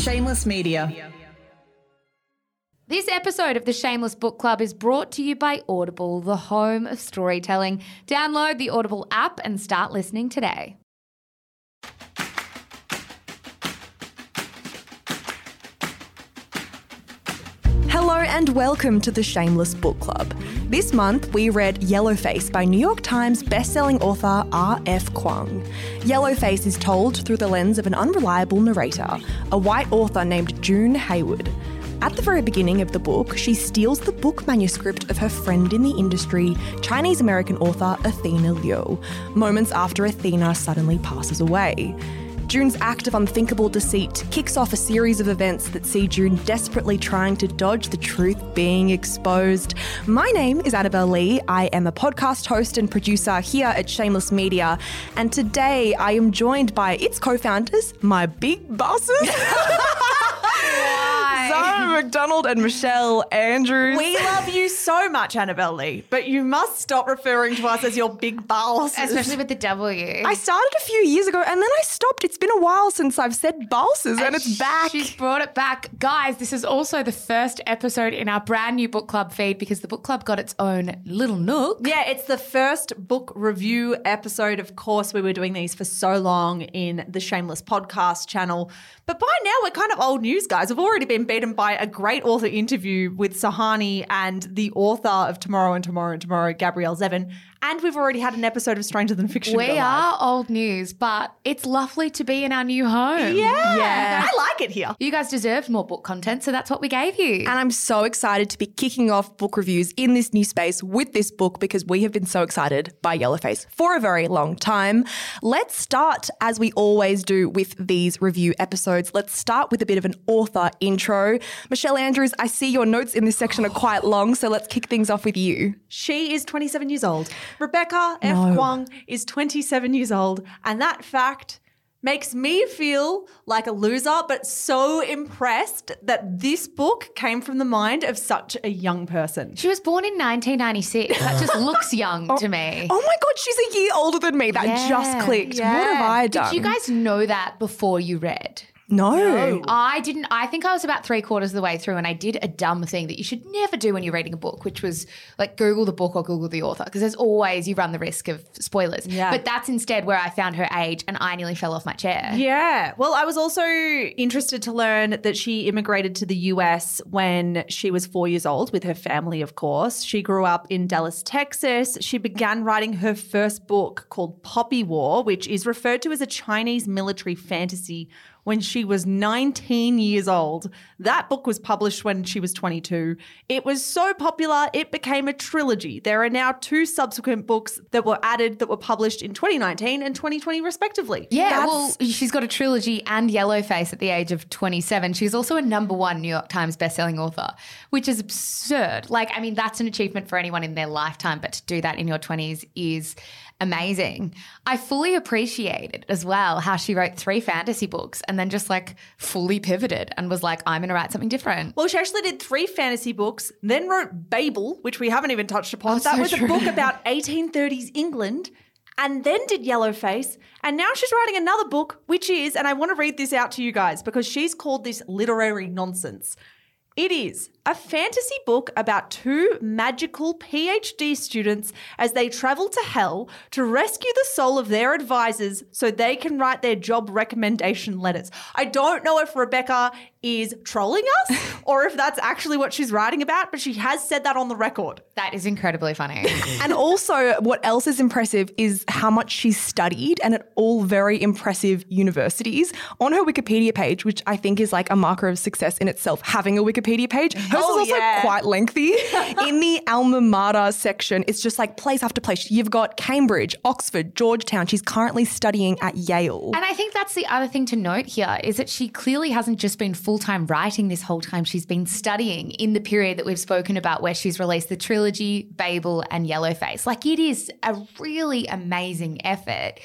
Shameless Media. This episode of the Shameless Book Club is brought to you by Audible, the home of storytelling. Download the Audible app and start listening today. And welcome to the Shameless Book Club. This month we read Yellowface by New York Times bestselling author R.F. Kuang. Yellowface is told through the lens of an unreliable narrator, a white author named June Hayward. At the very beginning of the book, she steals the book manuscript of her friend in the industry, Chinese American author Athena Liu, moments after Athena suddenly passes away. June's act of unthinkable deceit kicks off a series of events that see June desperately trying to dodge the truth being exposed. My name is Annabelle Lee. I am a podcast host and producer here at Shameless Media. And today I am joined by its co founders, my big bosses. Zara McDonald and Michelle Andrews. We love you so much, Annabelle Lee, but you must stop referring to us as your big balls. Especially with the W. I started a few years ago and then I stopped. It's been a while since I've said balses and it's back. She's brought it back. Guys, this is also the first episode in our brand new book club feed because the book club got its own little nook. Yeah, it's the first book review episode. Of course, we were doing these for so long in the Shameless podcast channel. But by now, we're kind of old news, guys. We've already been beaten by a great author interview with Sahani and the author of Tomorrow and Tomorrow and Tomorrow, Gabrielle Zevin. And we've already had an episode of Stranger Than Fiction. We are old news, but it's lovely to be in our new home. Yeah. I like it here. You guys deserved more book content, so that's what we gave you. And I'm so excited to be kicking off book reviews in this new space with this book because we have been so excited by Yellowface for a very long time. Let's start, as we always do with these review episodes, let's start with a bit of an author intro. Michelle Andrews, I see your notes in this section are quite long, so let's kick things off with you. She is 27 years old. Rebecca F. No. Kuang is 27 years old. And that fact makes me feel like a loser, but so impressed that this book came from the mind of such a young person. she was born in 1996. That just looks young to me. Oh, oh my God, she's a year older than me. That just clicked. yeah. What have I done? Did you guys know that before you read? No. I didn't. I think I was about three quarters of the way through, and I did a dumb thing that you should never do when you're reading a book, which was like Google the book or Google the author, because there's always you run the risk of spoilers. Yeah. But that's instead where I found her age, and I nearly fell off my chair. Yeah. Well, I was also interested to learn that she immigrated to the US when she was four years old with her family, of course. She grew up in Dallas, Texas. She began writing her first book called Poppy War, which is referred to as a Chinese military fantasy when she was 19 years old. That book was published when she was 22. It was so popular, it became a trilogy. There are now two subsequent books that were added that were published in 2019 and 2020, respectively. Yeah, well, she's got a trilogy and Yellowface at the age of 27. She's also a number one New York Times bestselling author, which is absurd. Like, I mean, that's an achievement for anyone in their lifetime, but to do that in your 20s is amazing. I fully appreciated as well how she wrote three fantasy books and then just like fully pivoted and was like, I'm going to write something different. Well, she actually did three fantasy books, then wrote Babel, which we haven't even touched upon. Oh, that so was true. a book about 1830s England, and then did Yellowface. And now she's writing another book, which is, and I want to read this out to you guys because she's called this literary nonsense. It is a fantasy book about two magical PhD students as they travel to hell to rescue the soul of their advisors so they can write their job recommendation letters. I don't know if Rebecca is trolling us or if that's actually what she's writing about, but she has said that on the record. That is incredibly funny. And also, what else is impressive is how much she's studied and at all very impressive universities. On her Wikipedia page, which I think is like a marker of success in itself, having a Wikipedia page, Oh, is also yeah. quite lengthy. in the alma mater section, it's just like place after place. You've got Cambridge, Oxford, Georgetown. She's currently studying at Yale. And I think that's the other thing to note here is that she clearly hasn't just been full time writing this whole time. She's been studying in the period that we've spoken about where she's released the trilogy, Babel, and Yellowface. Like it is a really amazing effort.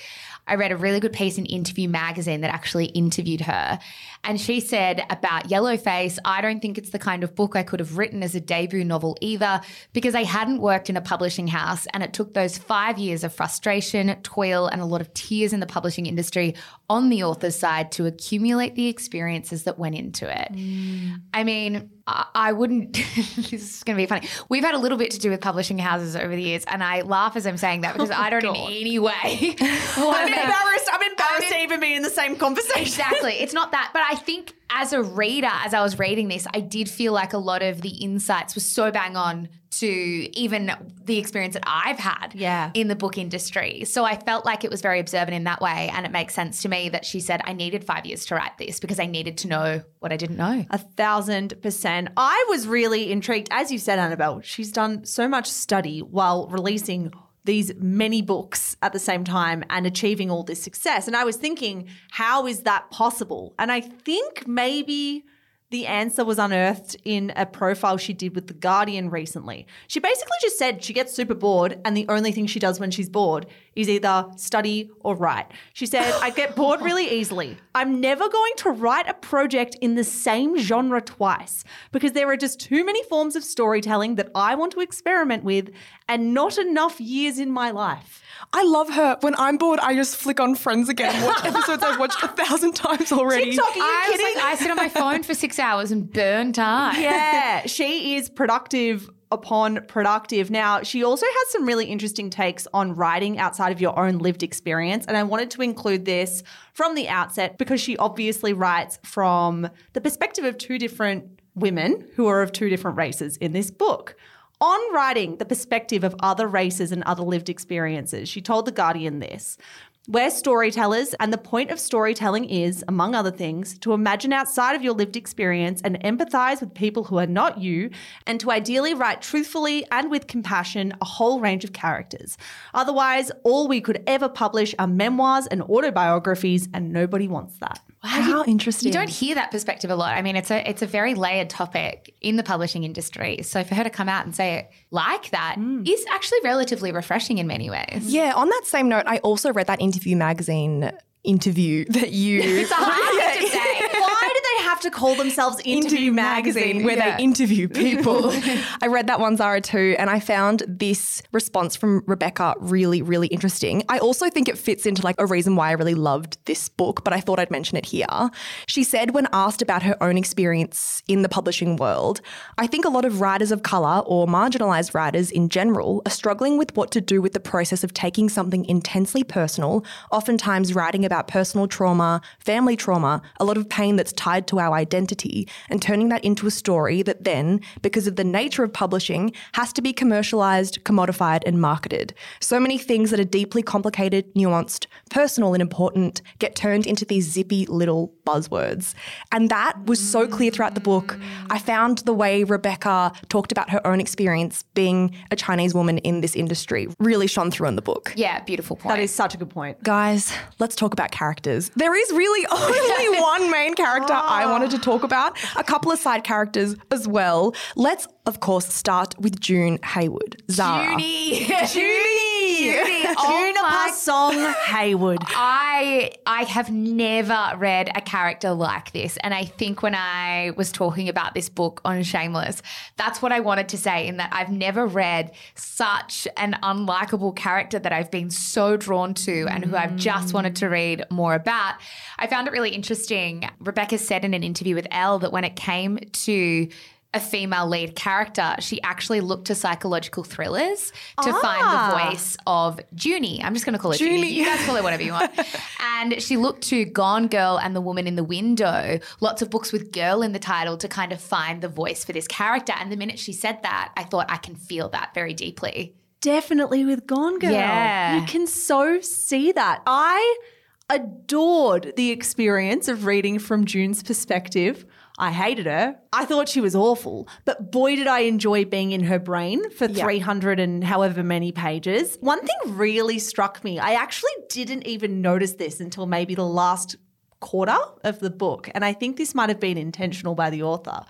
I read a really good piece in Interview Magazine that actually interviewed her. And she said about Yellowface, I don't think it's the kind of book I could have written as a debut novel either, because I hadn't worked in a publishing house and it took those five years of frustration, toil, and a lot of tears in the publishing industry on the author's side to accumulate the experiences that went into it. Mm. I mean, I, wouldn't, this is going to be funny. We've had a little bit to do with publishing houses over the years, and I laugh as I'm saying that because I don't oh, in any way I'm embarrassed. I'm embarrassed I'm to even be in the same conversation. Exactly. It's not that. But I think as a reader, as I was reading this, I did feel like a lot of the insights were so bang on to even the experience that I've had Yeah. in the book industry. So I felt like it was very observant in that way. And it makes sense to me that she said, I needed five years to write this because I needed to know what I didn't know. A thousand percent. I was really intrigued. As you said, Annabelle, she's done so much study while releasing these many books at the same time and achieving all this success. And I was thinking, how is that possible? And I think maybe the answer was unearthed in a profile she did with The Guardian recently. She basically just said she gets super bored, and the only thing she does when she's bored is either study or write. She said, I get bored really easily. I'm never going to write a project in the same genre twice because there are just too many forms of storytelling that I want to experiment with and not enough years in my life. I love her. When I'm bored, I just flick on Friends again and watch episodes I've watched a thousand times already. TikTok, are you I kidding? like, I sit on my phone for six hours and burn time. yeah, she is productive upon productive. Now, she also has some really interesting takes on writing outside of your own lived experience. And I wanted to include this from the outset because she obviously writes from the perspective of two different women who are of two different races in this book. On writing the perspective of other races and other lived experiences, she told The Guardian this. We're storytellers, and the point of storytelling is, among other things, to imagine outside of your lived experience and empathize with people who are not you, and to ideally write truthfully and with compassion a whole range of characters. Otherwise, all we could ever publish are memoirs and autobiographies, and nobody wants that. How interesting. You don't hear that perspective a lot. I mean, it's a it's a very layered topic in the publishing industry. So for her to come out and say it like that mm. is actually relatively refreshing in many ways. Yeah, on that same note, I also read that interview magazine interview that you It's a hard thing to say. Why do they have to call themselves Interview Magazine? where Yeah. they interview people. I read that one, Zara, too, and I found this response from Rebecca really, really interesting. I also think it fits into like a reason why I really loved this book, but I thought I'd mention it here. She said, when asked about her own experience in the publishing world, I think a lot of writers of colour or marginalised writers in general are struggling with what to do with the process of taking something intensely personal, oftentimes writing about personal trauma, family trauma, a lot of pain that's tied to our identity, and turning that into a story that then, because of the nature of publishing, has to be commercialized, commodified, and marketed. So many things that are deeply complicated, nuanced, personal, and important get turned into these zippy little buzzwords. And that was so clear throughout the book. I found the way Rebecca talked about her own experience being a Chinese woman in this industry really shone through in the book. Yeah, beautiful point. That is such a good point. Guys, let's talk about characters. There is really only one main character I oh. Wanted to talk about, a couple of side characters as well. Let's, of course, start with June Hayward. Zara. Junie. Junie! Oh Juniper my Song Hayward. I I have never read a character like this, and I think when I was talking about this book on Shameless, that's what I wanted to say. In that I've never read such an unlikable character that I've been so drawn to, and who I've just wanted to read more about. I found it really interesting. Rebecca said in an interview with Elle that when it came to a female lead character, she actually looked to psychological thrillers to find the ah. voice of Junie. I'm just going to call it Junie. Junie. You guys call it whatever you want. and she looked to Gone Girl and The Woman in the Window, lots of books with girl in the title to kind of find the voice for this character. And the minute she said that, I thought I can feel that very deeply. Definitely with Gone Girl. Yeah. You can so see that. I adored the experience of reading from June's perspective. I hated her. I thought she was awful, but boy, did I enjoy being in her brain for 300 and however many pages. One thing really struck me. I actually didn't even notice this until maybe the last quarter of the book. And I think this might have been intentional by the author.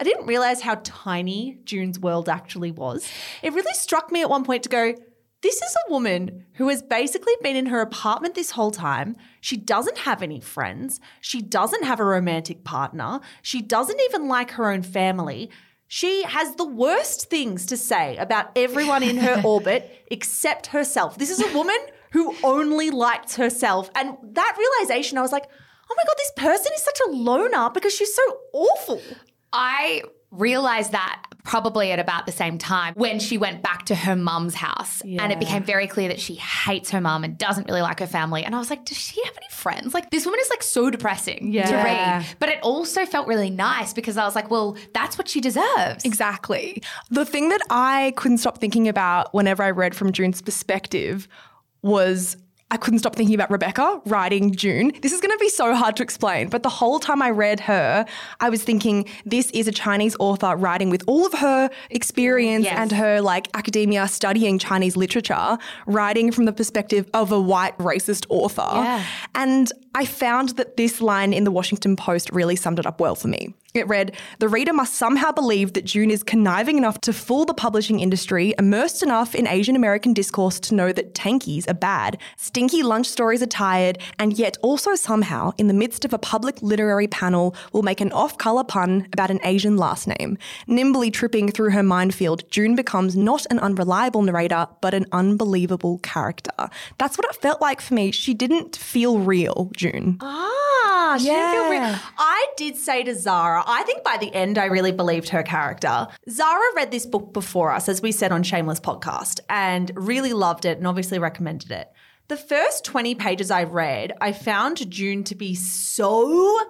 I didn't realize how tiny June's world actually was. It really struck me at one point to go, this is a woman who has basically been in her apartment this whole time. She doesn't have any friends. She doesn't have a romantic partner. She doesn't even like her own family. She has the worst things to say about everyone in her orbit except herself. This is a woman who only likes herself. And that realization, I was like, oh my God, this person is such a loner because she's so awful. I realized that probably at about the same time when she went back to her mum's house. And it became very clear that she hates her mum and doesn't really like her family. And i was like does she have any friends? Like this woman is like so depressing yeah. to read. But it also felt really nice because i was like well that's what she deserves. Exactly. The thing that I couldn't stop thinking about whenever I read from June's perspective was I couldn't stop thinking about Rebecca writing June. This is going to be so hard to explain, but the whole time I read her, I was thinking this is a Chinese author writing with all of her experience Yes. and her like academia studying Chinese literature, writing from the perspective of a white racist author. Yeah. And I found that this line in the Washington Post really summed it up well for me. It read The reader must somehow believe that June is conniving enough to fool the publishing industry, immersed enough in Asian American discourse to know that tankies are bad, stinky lunch stories are tired, and yet also somehow, in the midst of a public literary panel, will make an off colour pun about an Asian last name. Nimbly tripping through her minefield, June becomes not an unreliable narrator, but an unbelievable character. That's what it felt like for me. She didn't feel real, June. Ah, she didn't feel real. Yeah. I did say to Zara, I think by the end I really believed her character. Zara read this book before us, as we said on Shameless Podcast, and really loved it and obviously recommended it. The first 20 pages I read, I found June to be so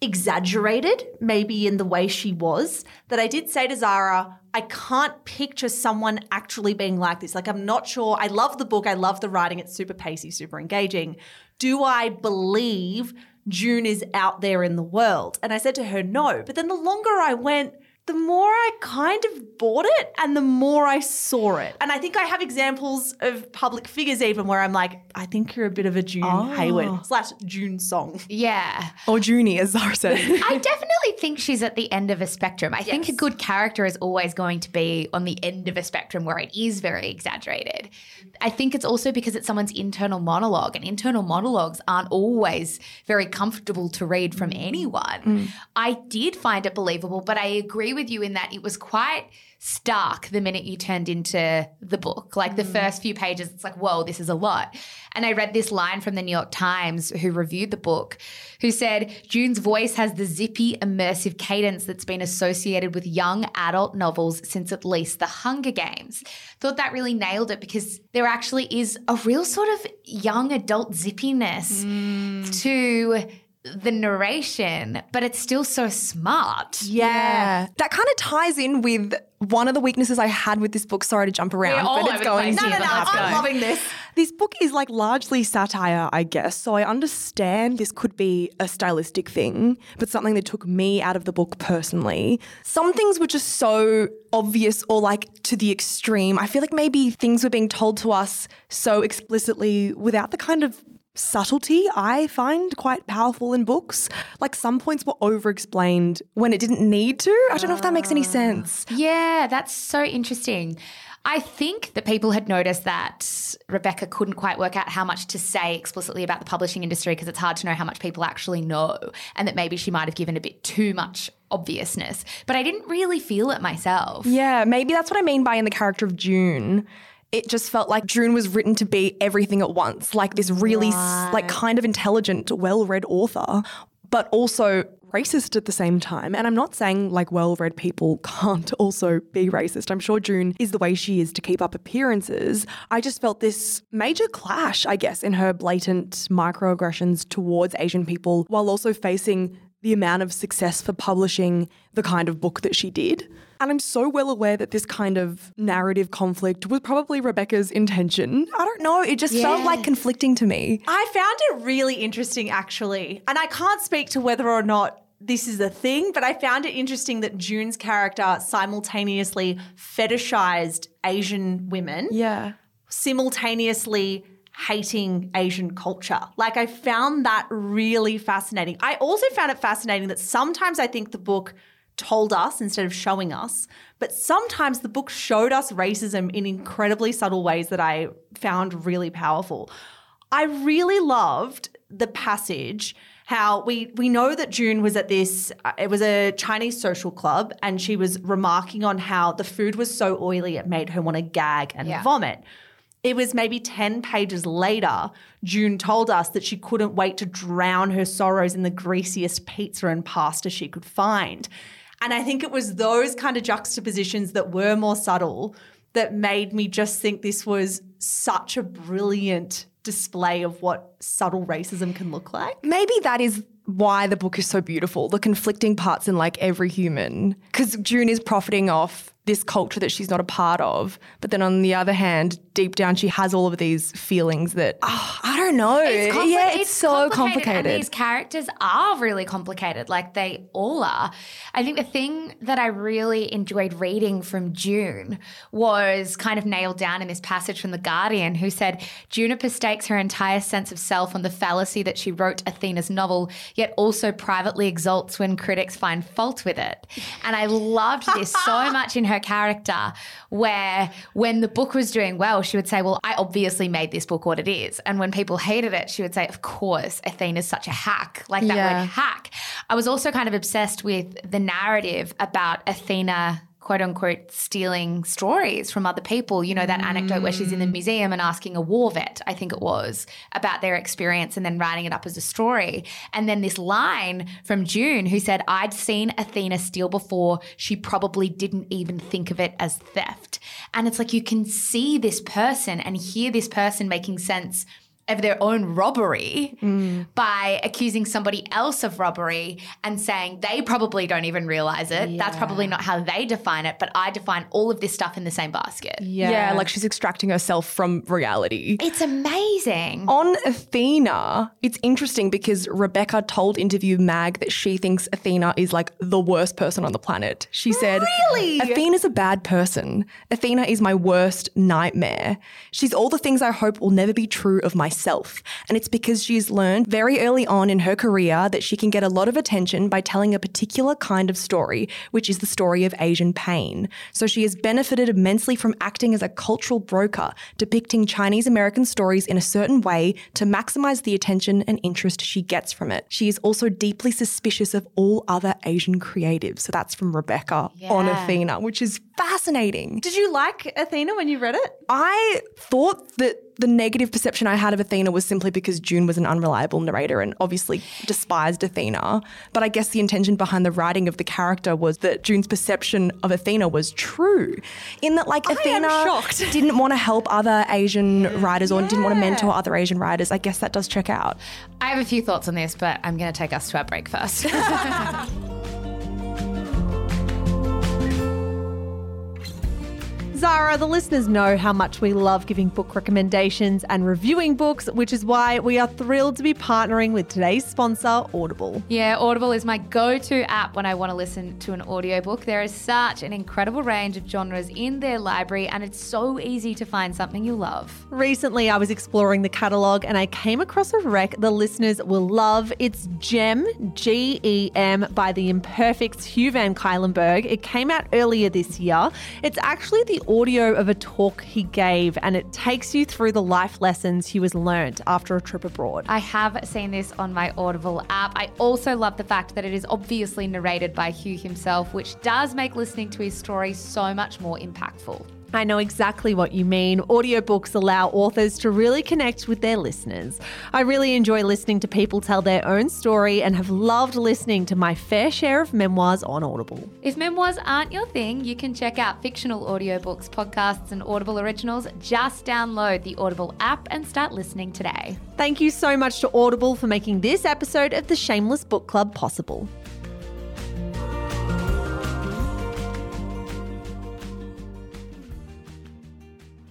exaggerated, maybe in the way she was, that I did say to Zara, I can't picture someone actually being like this. Like, I'm not sure. I love the book. I love the writing. It's super pacey, super engaging. Do I believe June is out there in the world? And I said to her, no. But then the longer I went, the more I kind of bought it and the more I saw it. And I think I have examples of public figures even where I'm like, I think you're a bit of a June ah. Hayward slash June song. yeah Or Junie, as Zara said. I definitely think she's at the end of a spectrum. I think a good character is always going to be on the end of a spectrum where it is very exaggerated. I think it's also because it's someone's internal monologue, and internal monologues aren't always very comfortable to read from anyone. Mm. I did find it believable, but I agree with you in that it was quite stark the minute you turned into the book. Like the hmm. first few pages, it's like, whoa, this is a lot. And I read this line from the New York Times who reviewed the book, who said, June's voice has the zippy, immersive cadence that's been associated with young adult novels since at least The Hunger Games. Thought that really nailed it because there actually is a real sort of young adult zippiness hmm. to the narration, but it's still so smart. Yeah. That kind of ties in with one of the weaknesses I had with this book. Sorry to jump around, but it's going place to here, but let's go. I'm loving this. This book is like largely satire, I guess. So I understand this could be a stylistic thing, but something that took me out of the book personally. Some things were just so obvious or like to the extreme. I feel like maybe things were being told to us so explicitly without the kind of subtlety I find quite powerful in books. Like some points were over explained when it didn't need to. I don't know if that makes any ah. sense. Yeah, that's so interesting. I think that people had noticed that Rebecca couldn't quite work out how much to say explicitly about the publishing industry because it's hard to know how much people actually know, and that maybe she might have given a bit too much obviousness. But I didn't really feel it myself. Yeah, maybe that's what I mean by in the character of June. It just felt like June was written to be everything at once, like this really s like kind of intelligent, well-read author, but also racist at the same time. And I'm not saying like well-read people can't also be racist. I'm sure June is the way she is to keep up appearances. I just felt this major clash, I guess, in her blatant microaggressions towards Asian people while also facing the amount of success for publishing the kind of book that she did. And I'm so well aware that this kind of narrative conflict was probably Rebecca's intention. I don't know, it just felt like conflicting to me. I found it really interesting, actually. And I can't speak to whether or not this is a thing, but I found it interesting that June's character simultaneously fetishized Asian women, Yeah. simultaneously hating Asian culture. Like, I found that really fascinating. I also found it fascinating that sometimes I think the book told us instead of showing us. But sometimes the book showed us racism in incredibly subtle ways that I found really powerful. I really loved the passage how we we know that June was at this uh, it was a Chinese social club and she was remarking on how the food was so oily it made her want to gag and Yeah. vomit. It was maybe 10 pages later, June told us that she couldn't wait to drown her sorrows in the greasiest pizza and pasta she could find. And I think it was those kind of juxtapositions that were more subtle that made me just think this was such a brilliant display of what subtle racism can look like. Maybe that is why the book is so beautiful. The conflicting parts in like every human. Because June is profiting off this culture that she's not a part of. But then on the other hand, deep down, she has all of these feelings that, oh, I don't know. compli- yeah, it's, so complicated. And these characters are really complicated, like they all are. I think the thing that I really enjoyed reading from June was kind of nailed down in this passage from The Guardian, who said Juniper stakes her entire sense of self on the fallacy that she wrote Athena's novel, yet also privately exults when critics find fault with it. And I loved this so much in her character, where when the book was doing well, she would say, Well, I obviously made this book what it is. And when people hated it, she would say, Of course, Athena's such a hack. Like that Yeah. word hack. I was also kind of obsessed with the narrative about Athena. Quote unquote, stealing stories from other people. You know, that anecdote where she's in the mm. museum and asking a war vet, I think it was, about their experience and then writing it up as a story. And then this line from June who said, I'd seen Athena steal before. She probably didn't even think of it as theft. And it's like you can see this person and hear this person making sense of their own robbery mm. by accusing somebody else of robbery and saying they probably don't even realize it. That's probably not how they define it, but I define all of this stuff in the same basket. yeah, yeah, like she's extracting herself from reality. It's amazing. On Athena, it's interesting because Rebecca told Interview Mag that she thinks Athena is like the worst person on the planet. She said, Really? Athena's a bad person. Athena is my worst nightmare. She's all the things I hope will never be true of myself. And it's because she's learned very early on in her career that she can get a lot of attention by telling a particular kind of story, which is the story of Asian pain. So she has benefited immensely from acting as a cultural broker, depicting Chinese American stories in a certain way to maximize the attention and interest she gets from it. She is also deeply suspicious of all other Asian creatives. So that's from Rebecca on Athena, which is fascinating. Did you like Athena when you read it? I thought that the negative perception I had of Athena was simply because June was an unreliable narrator and obviously despised Athena. But I guess the intention behind the writing of the character was that June's perception of Athena was true. In that, like, Athena didn't want to help other Asian writers or didn't want to mentor other Asian writers. I guess that does check out. I have a few thoughts on this, but I'm going to take us to our break first. Zara, the listeners know how much we love giving book recommendations and reviewing books, which is why we are thrilled to be partnering with today's sponsor, Audible. Yeah, Audible is my go to app when I want to listen to an audiobook. There is such an incredible range of genres in their library, and it's so easy to find something you love. Recently, I was exploring the catalogue and I came across a rec the listeners will love. It's Gem, G E M, by the Imperfects Hugh Van Cuylenburg. It came out earlier this year. It's actually the audio of a talk he gave, and it takes you through the life lessons he was learnt after a trip abroad. I have seen this on my Audible app. I also love the fact that it is obviously narrated by Hugh himself, which does make listening to his story so much more impactful. I know exactly what you mean. Audiobooks allow authors to really connect with their listeners. I really enjoy listening to people tell their own story and have loved listening to my fair share of memoirs on Audible. If memoirs aren't your thing, you can check out fictional audiobooks, podcasts, and Audible originals. Just download the Audible app and start listening today. Thank you so much to Audible for making this episode of the Shameless Book Club possible.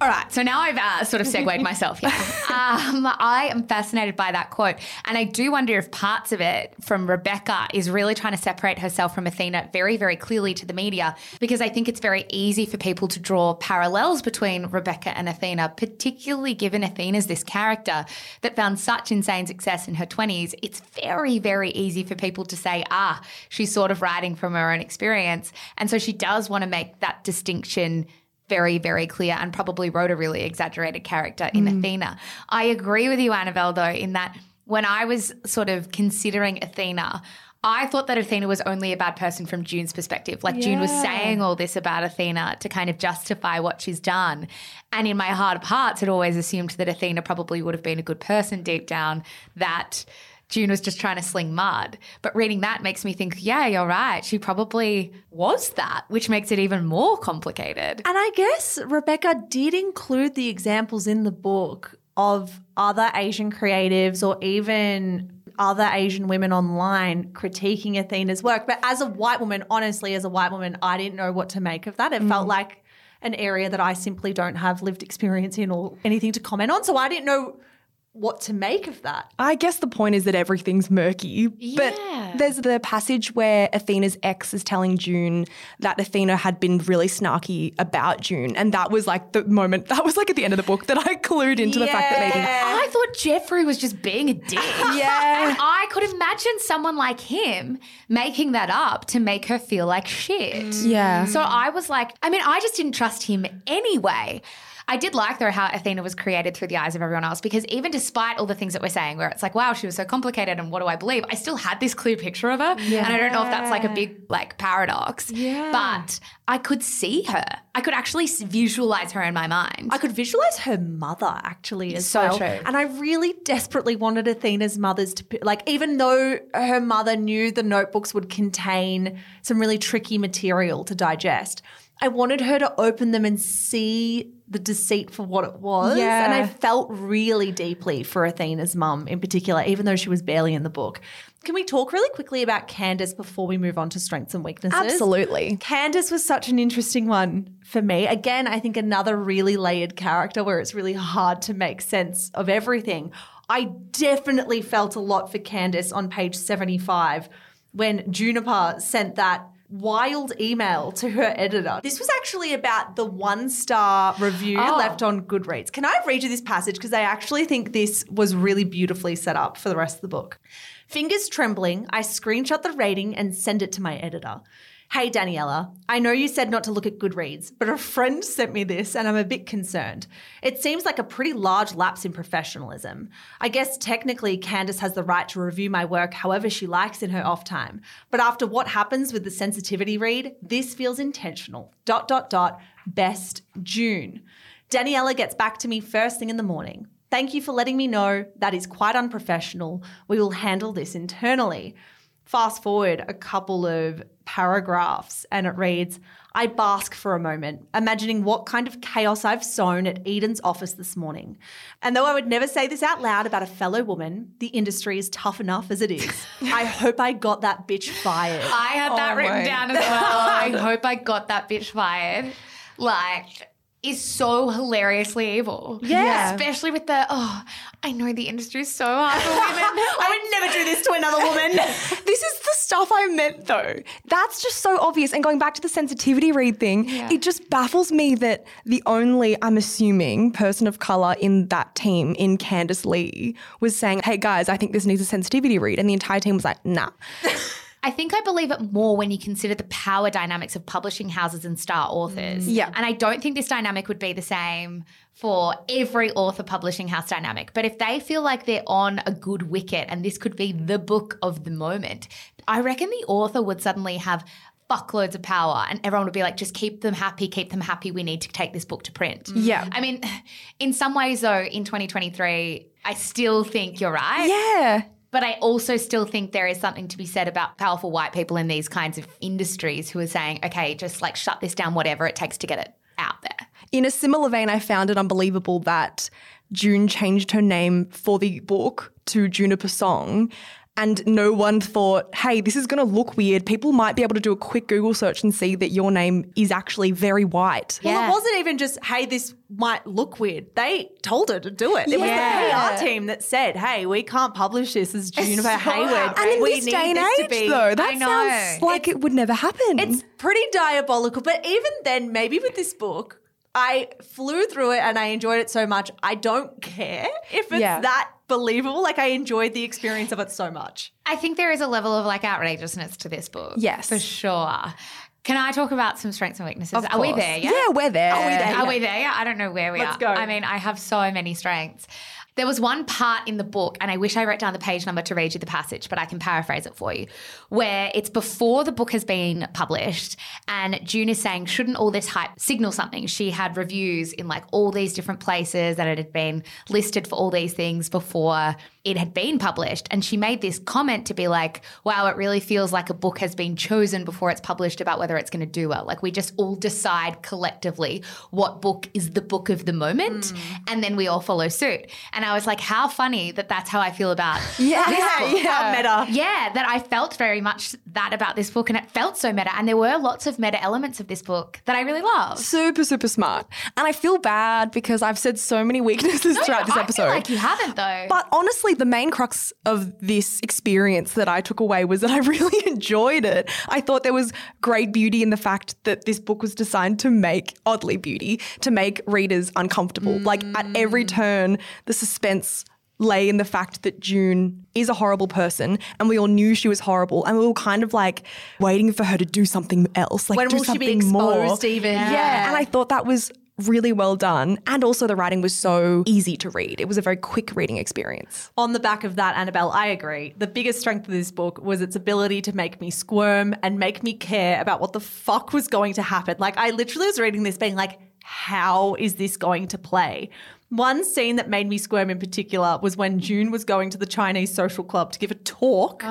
All right, so now I've uh, sort of segued myself here. Um, I am fascinated by that quote. And I do wonder if parts of it from Rebecca is really trying to separate herself from Athena very, very clearly to the media, because I think it's very easy for people to draw parallels between Rebecca and Athena, particularly given Athena's this character that found such insane success in her 20s. It's very, very easy for people to say, ah, she's sort of writing from her own experience. And so she does want to make that distinction very, very clear and probably wrote a really exaggerated character in mm. Athena. I agree with you, Annabelle, though, in that when I was sort of considering Athena, I thought that Athena was only a bad person from June's perspective. Like June was saying all this about Athena to kind of justify what she's done. And in my heart of hearts, had always assumed that Athena probably would have been a good person deep down, that June was just trying to sling mud. But reading that makes me think, yeah, you're right. She probably was that, which makes it even more complicated. And I guess Rebecca did include the examples in the book of other Asian creatives or even other Asian women online critiquing Athena's work. But as a white woman, honestly, as a white woman, I didn't know what to make of that. It felt mm. like an area that I simply don't have lived experience in or anything to comment on. So I didn't know what to make of that. I guess the point is that everything's murky. Yeah. But there's the passage where Athena's ex is telling June that Athena had been really snarky about June. And that was like the moment, that was like at the end of the book that I clued into the fact that maybe. I thought Jeffrey was just being a dick. Yeah. And I could imagine someone like him making that up to make her feel like shit. Yeah. So I was like, I mean, I just didn't trust him anyway. I did like though how Athena was created through the eyes of everyone else because even despite all the things that we're saying, where it's like, wow, she was so complicated and what do I believe? I still had this clear picture of her. And I don't know if that's like a big like paradox. Yeah. But I could see her. I could actually visualize her in my mind. I could visualize her mother actually as So well. true. And I really desperately wanted Athena's mother's to like, even though her mother knew the notebooks would contain some really tricky material to digest, I wanted her to open them and see the deceit for what it was. Yeah. And I felt really deeply for Athena's mum in particular, even though she was barely in the book. Can we talk really quickly about Candace before we move on to strengths and weaknesses? Absolutely. Candace was such an interesting one for me. Again, I think another really layered character where it's really hard to make sense of everything. I definitely felt a lot for Candace on page 75 when Juniper sent that wild email to her editor. This was actually about the one star review Oh. left on Goodreads. Can I read you this passage? Because I actually think this was really beautifully set up for the rest of the book. Fingers trembling, I screenshot the rating and send it to my editor. Hey, Daniela, I know you said not to look at Goodreads, but a friend sent me this and I'm a bit concerned. It seems like a pretty large lapse in professionalism. I guess technically Candace has the right to review my work however she likes in her off time. But after what happens with the sensitivity read, this feels intentional. Dot, dot, dot, best June. Daniela gets back to me first thing in the morning. Thank you for letting me know. That is quite unprofessional. We will handle this internally. Fast forward a couple of paragraphs and it reads I bask for a moment, imagining what kind of chaos I've sown at Eden's office this morning. And though I would never say this out loud about a fellow woman, the industry is tough enough as it is. I hope I got that bitch fired. I had that Oh written my down as well. I hope I got that bitch fired. Like, is so hilariously evil. Yeah. Especially with the, oh, I know the industry's so hard for women. I would never do this to another woman. This is the stuff I meant though. That's just so obvious. And going back to the sensitivity read thing, Yeah. it just baffles me that the only, I'm assuming, person of color in that team, in Candace Lee, was saying, hey guys, I think this needs a sensitivity read. And the entire team was like, nah. I think I believe it more when you consider the power dynamics of publishing houses and star authors. Mm. Yeah. And I don't think this dynamic would be the same for every author publishing house dynamic. But if they feel like they're on a good wicket and this could be the book of the moment, I reckon the author would suddenly have fuckloads of power and everyone would be like, just keep them happy, keep them happy. We need to take this book to print. Mm. Yeah. I mean, in some ways, though, in 2023, I still think you're right. Yeah. But I also still think there is something to be said about powerful white people in these kinds of industries who are saying, okay, just like shut this down, whatever it takes to get it out there. In a similar vein, I found it unbelievable that June changed her name for the book to Juniper Song. And no one thought, hey, this is going to look weird. People might be able to do a quick Google search and see that your name is actually very white. Well, it wasn't even just, hey, this might look weird. They told her to do it. It was the PR team that said, hey, we can't publish this as Juniper so Hayward. And in we this need day and this to age, be. though, that I know. sounds like it would never happen. It's pretty diabolical. But even then, maybe with this book, I flew through it and I enjoyed it so much. I don't care if it's Yeah. that believable. Like I enjoyed the experience of it so much. I think there is a level of like outrageousness to this book. Yes. For sure. Can I talk about some strengths and weaknesses? Are we there? Yeah. Yeah, we're there. Are we there? Yeah. We there? I don't know where we Let's are. go. I mean, I have so many strengths. There was one part in the book, and I wish I wrote down the page number to read you the passage, but I can paraphrase it for you, where it's before the book has been published, and June is saying, shouldn't all this hype signal something? She had reviews in like all these different places that it had been listed for all these things before it had been published. And she made this comment to be like, wow, it really feels like a book has been chosen before it's published about whether it's going to do well. Like we just all decide collectively what book is the book of the moment. Mm. And then we all follow suit. And I was like, how funny that that's how I feel about Yeah, this yeah. Uh, meta. Yeah, that I felt very much that about this book, and it felt so meta. And there were lots of meta elements of this book that I really loved. super, super smart. And I feel bad because I've said so many weaknesses throughout this I episode. feel like you haven't though. But honestly, the main crux of this experience that I took away was that I really enjoyed it. I thought there was great beauty in the fact that this book was designed to make, oddly beauty, to make readers uncomfortable. Like at every mm. turn, the suspense lay in the fact that June is a horrible person and we all knew she was horrible and we were kind of like waiting for her to do something else. Like When do will she be something more. exposed even? Yeah. And I thought that was really well done. And also the writing was so easy to read. It was a very quick reading experience. On the back of that, Annabelle, I agree. The biggest strength of this book was its ability to make me squirm and make me care about what the fuck was going to happen. Like, I literally was reading this being like, how is this going to play? One scene that made me squirm in particular was when June was going to the Chinese social club to give a talk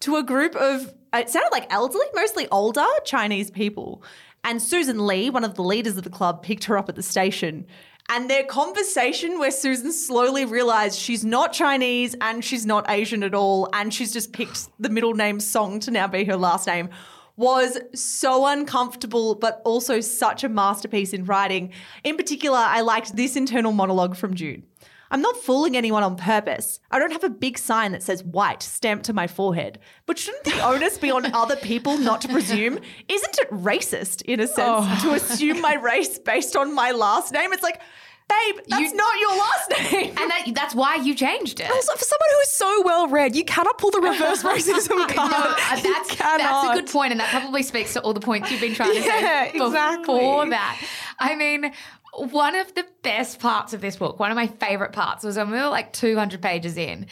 to a group of, it sounded like elderly, mostly older Chinese people. And Susan Lee, one of the leaders of the club, picked her up at the station. And their conversation, where Susan slowly realized she's not Chinese and she's not Asian at all, and she's just picked the middle name Song to now be her last name, was so uncomfortable, but also such a masterpiece in writing. In particular, I liked this internal monologue from Jude. I'm not fooling anyone on purpose. I don't have a big sign that says white stamped to my forehead. But shouldn't the onus be on other people not to presume? Isn't it racist, in a sense, oh. to assume my race based on my last name? It's like, babe, that's You- not your last name. and that, that's why you changed it. Also, for someone who is so well read, you cannot pull the reverse racism uh, card. No, that's, that's a good point, and that probably speaks to all the points you've been trying to Yeah, say before exactly. that. I mean, one of the best parts of this book, one of my favorite parts, was when we were like 200 pages in.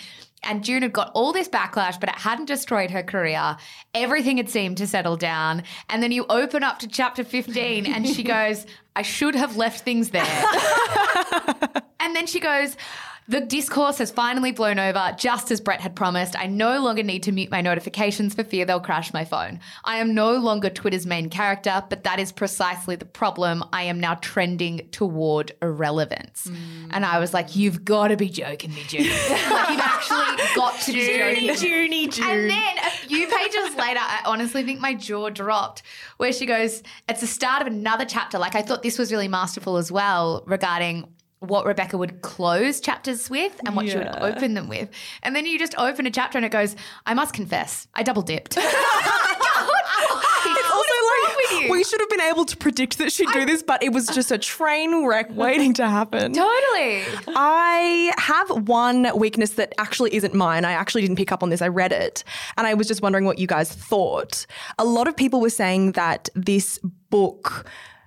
And June had got all this backlash, but it hadn't destroyed her career. Everything had seemed to settle down. And then you open up to chapter 15 and she goes, I should have left things there. And then she goes, the discourse has finally blown over, just as Brett had promised. I no longer need to mute my notifications for fear they'll crash my phone. I am no longer Twitter's main character, but that is precisely the problem. I am now trending toward irrelevance. Mm. And I was like, you've got to be joking me, Judy. like, you've actually got to be joking. Junie, June. And then a few pages later, I honestly think my jaw dropped where she goes, It's the start of another chapter. Like, I thought this was really masterful as well regarding what Rebecca would close chapters with and what she would open them with. And then you just open a chapter and it goes, I must confess, I double dipped. Also like we should have been able to predict that she'd do this, but it was just a train wreck waiting to happen. totally. I have one weakness that actually isn't mine. I actually didn't pick up on this. I read it and I was just wondering what you guys thought. A lot of people were saying that this book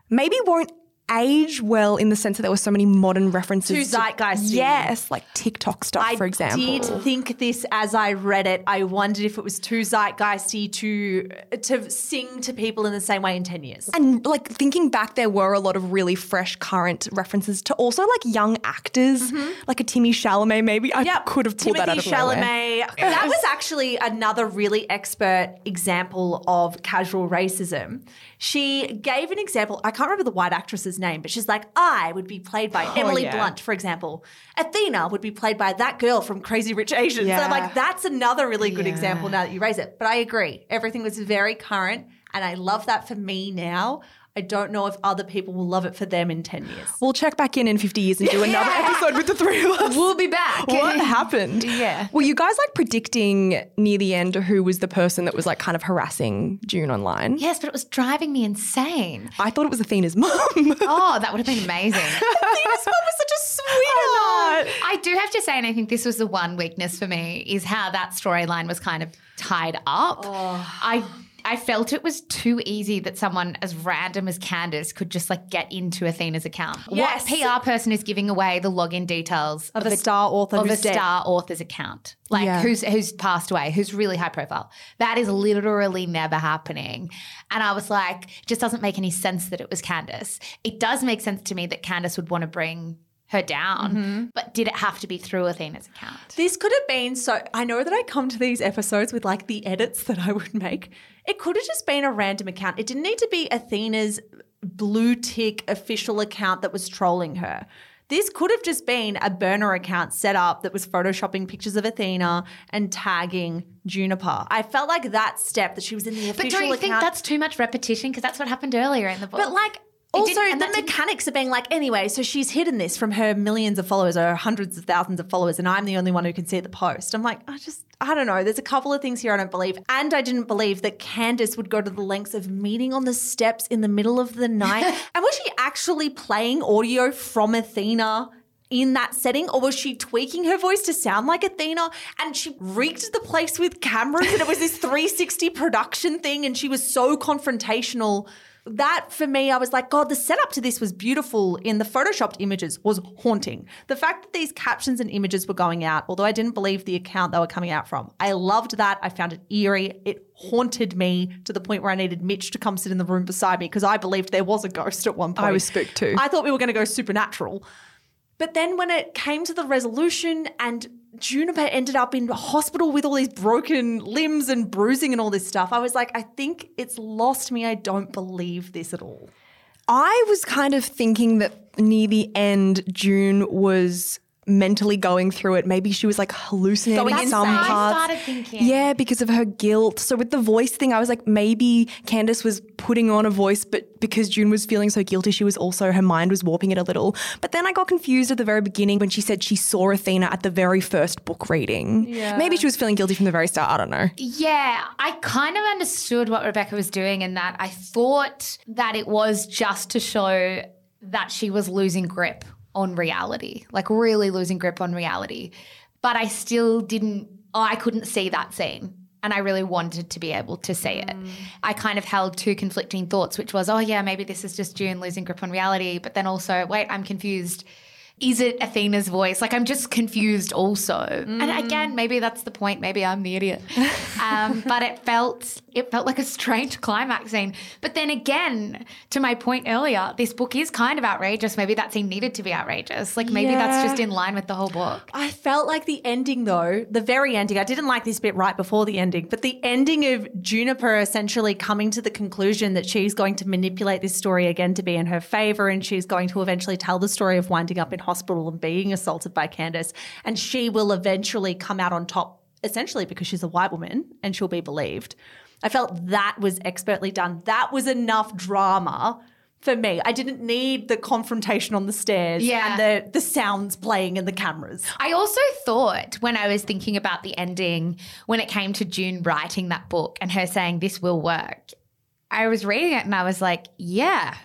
maybe won't age well in the sense that there were so many modern references To zeitgeisty. Yes, like TikTok stuff, I for example. I did think this as I read it. I wondered if it was too zeitgeisty to to sing to people in the same way in ten years. And like thinking back, there were a lot of really fresh, current references to also like young actors, mm-hmm. like a Timmy Chalamet. Maybe I Yep. could have pulled Timothy that out of nowhere. Chalamet. That was actually another really expert example of casual racism. She gave an example. I can't remember the white actress's name, but she's like, I would be played by oh, Emily yeah. Blunt, for example. Athena would be played by that girl from Crazy Rich Asians. And I'm like, that's another really good Yeah. example now that you raise it. But I agree. Everything was very current. And I love that for me now. I don't know if other people will love it for them in 10 years. We'll check back in in 50 years and do another episode with the three of us. We'll be back. What happened? Yeah. Were you guys like predicting near the end who was the person that was like kind of harassing June online? Yes, but it was driving me insane. I thought it was Athena's mum. Oh, that would have been amazing. Athena's mum was such a sweetheart. I do have to say, and I think this was the one weakness for me, is how that storyline was kind of tied up. Oh. I I felt it was too easy that someone as random as Candace could just like get into Athena's account. Yes. What PR person is giving away the login details Of a star author of a dead. star author's account? Like Yeah. who's who's passed away, who's really high profile. That is literally never happening. And I was like, it just doesn't make any sense that it was Candace. It does make sense to me that Candace would want to bring her down, Mm-hmm. but did it have to be through Athena's account? This could have been so. I know that I come to these episodes with like the edits that I would make. It could have just been a random account. It didn't need to be Athena's blue tick official account that was trolling her. This could have just been a burner account set up that was photoshopping pictures of Athena and tagging Juniper. I felt like that step that she was in the official But don't you account. think that's too much repetition? Because that's what happened earlier in the book. But like also and the mechanics of being like anyway, so she's hidden this from her millions of followers or hundreds of thousands of followers, and I'm the only one who can see the post. I'm like, I just I don't know. There's a couple of things here I don't believe. And I didn't believe that Candice would go to the lengths of meeting on the steps in the middle of the night. and was she actually playing audio from Athena? In that setting, or was she tweaking her voice to sound like Athena? And she rigged the place with cameras, and it was this 360 production thing, and she was so confrontational that for me, I was like, God, the setup to this was beautiful in the photoshopped images was haunting. The fact that these captions and images were going out, although I didn't believe the account they were coming out from, I loved that. I found it eerie. It haunted me to the point where I needed Mitch to come sit in the room beside me because I believed there was a ghost at one point. I was spooked too. I thought we were going to go supernatural. But then when it came to the resolution and Juniper ended up in hospital with all these broken limbs and bruising and all this stuff, I was like, I think it's lost me. I don't believe this at all. I was kind of thinking that near the end, June was mentally going through it. Maybe she was like hallucinating Going in some insane. I parts. started thinking. Yeah, because of her guilt. So with the voice thing, I was like, maybe Candice was putting on a voice, but because June was feeling so guilty, she was also her mind was warping it a little. But then I got confused at the very beginning when she said she saw Athena at the very first book reading. Yeah. Maybe she was feeling guilty from the very start. I don't know. Yeah, I kind of understood what Rebecca was doing in that I thought that it was just to show that she was losing grip on reality, like really losing grip on reality. But I still didn't, oh, I couldn't see that scene. And I really wanted to be able to see it. Mm. I kind of held two conflicting thoughts, which was, oh, yeah, maybe this is just June losing grip on reality. But then also, wait, I'm confused. Is it Athena's voice? Like, I'm just confused also. And again, maybe that's the point. Maybe I'm the idiot. um, but it felt it felt like a strange climax scene. But then again, to my point earlier, this book is kind of outrageous. Maybe that scene needed to be outrageous. Like maybe that's just in line with the whole book. I felt like the ending, though, the very ending, I didn't like this bit right before the ending, but the ending of Juniper essentially coming to the conclusion that she's going to manipulate this story again to be in her favor and she's going to eventually tell the story of winding up in hospital and being assaulted by Candice. And she will eventually come out on top, essentially because she's a white woman and she'll be believed. I felt that was expertly done. That was enough drama. For me, I didn't need the confrontation on the stairs Yeah. and the the sounds playing and the cameras. I also thought when I was thinking about the ending, when it came to June writing that book and her saying this will work, I was reading it and I was like, yeah,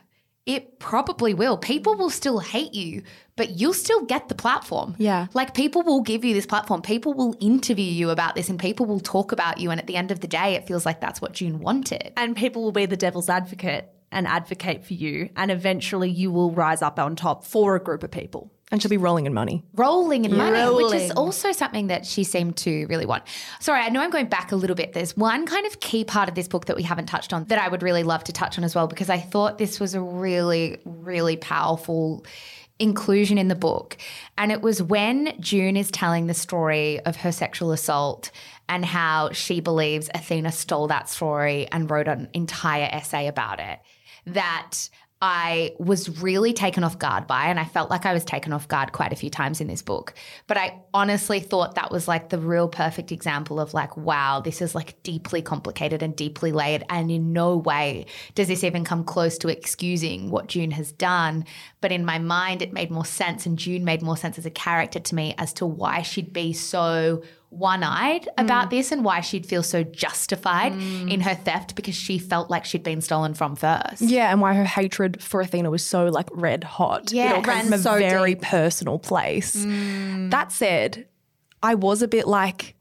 it probably will. People will still hate you, but you'll still get the platform. Yeah. Like people will give you this platform. People will interview you about this and people will talk about you. And at the end of the day, it feels like that's what June wanted. And people will be the devil's advocate and advocate for you. And eventually you will rise up on top for a group of people. And she'll be rolling in money. rolling in money, which is also something that she seemed to really want. Sorry, I know I'm going back a little bit. There's one kind of key part of this book that we haven't touched on that I would really love to touch on as well, because I thought this was a really, really powerful inclusion in the book. And it was when June is telling the story of her sexual assault and how she believes Athena stole that story and wrote an entire essay about it that I was really taken off guard by, and I felt like I was taken off guard quite a few times in this book. But I honestly thought that was like the real perfect example of like, wow, this is like deeply complicated and deeply layered. And in no way does this even come close to excusing what June has done. But in my mind, it made more sense, and June made more sense as a character to me as to why she'd be so one eyed about Mm. this and why she'd feel so justified in her theft because she felt like she'd been stolen from first. Yeah, and why her hatred for Athena was so like red hot. Yeah. it all Ran from a so very deep. personal place. That said, I was a bit like,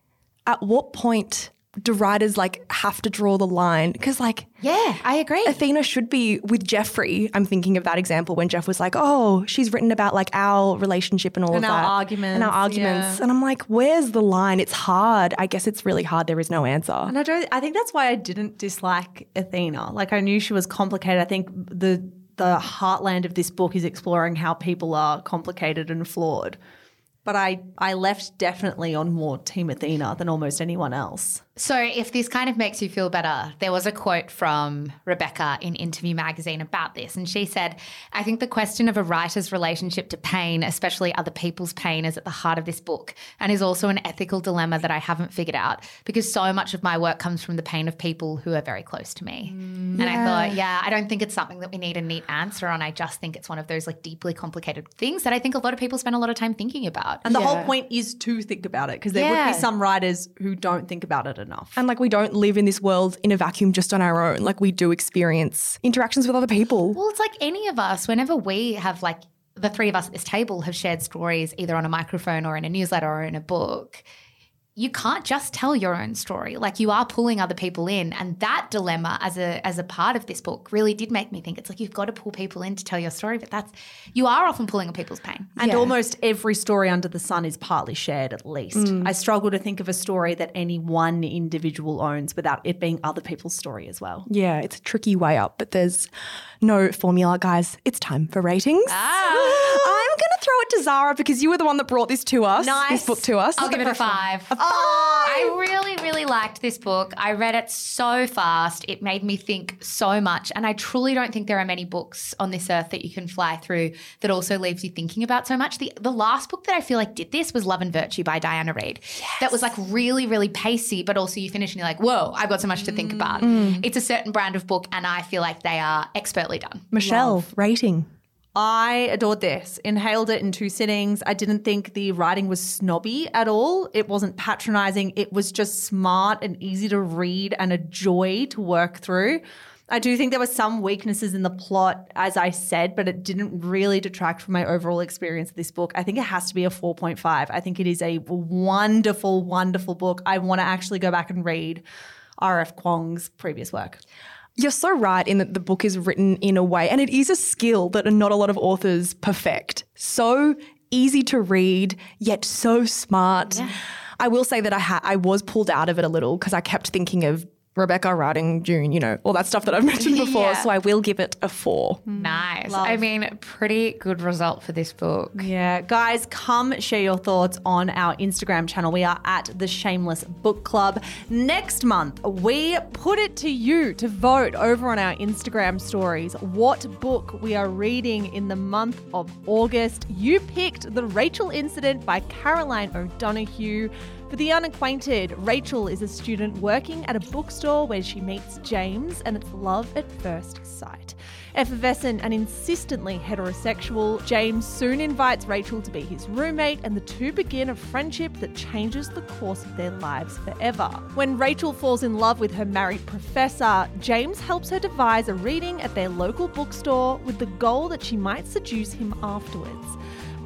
at what point do writers like have to draw the line? Because like Yeah, I agree. Athena should be with Jeffrey. I'm thinking of that example when Jeff was like, "Oh, she's written about like our relationship and all And of our that, arguments, and our arguments." yeah. And I'm like, "Where's the line? It's hard. I guess it's really hard. There is no answer." And I don't. I think that's why I didn't dislike Athena. Like I knew she was complicated. I think the the heartland of this book is exploring how people are complicated and flawed. But I I left definitely on more Team Athena than almost anyone else. So, if this kind of makes you feel better, there was a quote from Rebecca in Interview Magazine about this. And she said, I think the question of a writer's relationship to pain, especially other people's pain, is at the heart of this book and is also an ethical dilemma that I haven't figured out because so much of my work comes from the pain of people who are very close to me. and I thought, yeah, I don't think it's something that we need a neat answer on. I just think it's one of those like deeply complicated things that I think a lot of people spend a lot of time thinking about. And the whole point is to think about it because there would be some writers who don't think about it enough. And like we don't live in this world in a vacuum just on our own. Like we do experience interactions with other people. Well, it's like any of us, whenever we have like the three of us at this table have shared stories either on a microphone or in a newsletter or in a book, you can't just tell your own story. Like you are pulling other people in. And that dilemma as a as a part of this book really did make me think it's like you've got to pull people in to tell your story, but that's you are often pulling on people's pain. And Yeah. almost every story under the sun is partly shared, at least. Mm. I struggle to think of a story that any one individual owns without it being other people's story as well. Yeah, it's a tricky way up, but there's no formula, guys. It's time for ratings. Ah. I'm going to throw it to Zara because you were the one that brought this to us. Nice. This book to us. I'll give it a five. Oh, I really, really liked this book. I read it so fast. It made me think so much. And I truly don't think there are many books on this earth that you can fly through that also leaves you thinking about so much. The the last book that I feel like did this was Love and Virtue by Diana Reid. That was like really, really pacey, but also you finish and you're like, whoa, I've got so much to think mm. about. Mm. It's a certain brand of book, and I feel like they are expertly done. Michelle, rating. I adored this, inhaled it in two sittings. I didn't think the writing was snobby at all. It wasn't patronizing. It was just smart and easy to read and a joy to work through. I do think there were some weaknesses in the plot, as I said, but it didn't really detract from my overall experience of this book. I think it has to be a 4.5. I think it is a wonderful, wonderful book. I want to actually go back and read R.F. Kuang's previous work. You're so right in that the book is written in a way, and it is a skill that not a lot of authors perfect. So easy to read, yet so smart. I will say that I ha- I was pulled out of it a little because I kept thinking of Rebecca writing June, you know, all that stuff that I've mentioned before. Yeah. So I will give it a four. Mm. Nice. I mean, pretty good result for this book. Yeah, guys, come share your thoughts on our Instagram channel. We are at the Shameless Book Club. Next month, we put it to you to vote over on our Instagram stories what book we are reading in the month of August. You picked The Rachel Incident by Caroline O'Donoghue. For the unacquainted, Rachel is a student working at a bookstore where she meets James, and it's love at first sight. Effervescent and insistently heterosexual, James soon invites Rachel to be his roommate, and the two begin a friendship that changes the course of their lives forever. When Rachel falls in love with her married professor, James helps her devise a reading at their local bookstore with the goal that she might seduce him afterwards.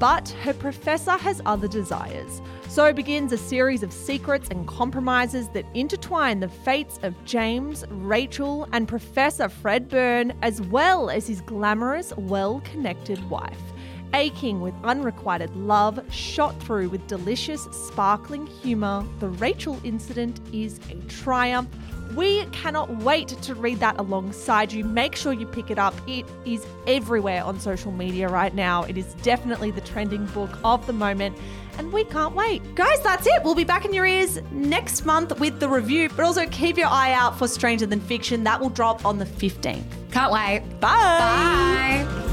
But her professor has other desires. So begins a series of secrets and compromises that intertwine the fates of James, Rachel, and Professor Fred Byrne, as well as his glamorous, well connected wife. aching with unrequited love, shot through with delicious, sparkling humour, the Rachel incident is a triumph. We cannot wait to read that alongside you. Make sure you pick it up. It is everywhere on social media right now. It is definitely the trending book of the moment, and we can't wait. Guys, that's it. We'll be back in your ears next month with the review, but also keep your eye out for Stranger Than Fiction. That will drop on the 15th. Can't wait. Bye. Bye.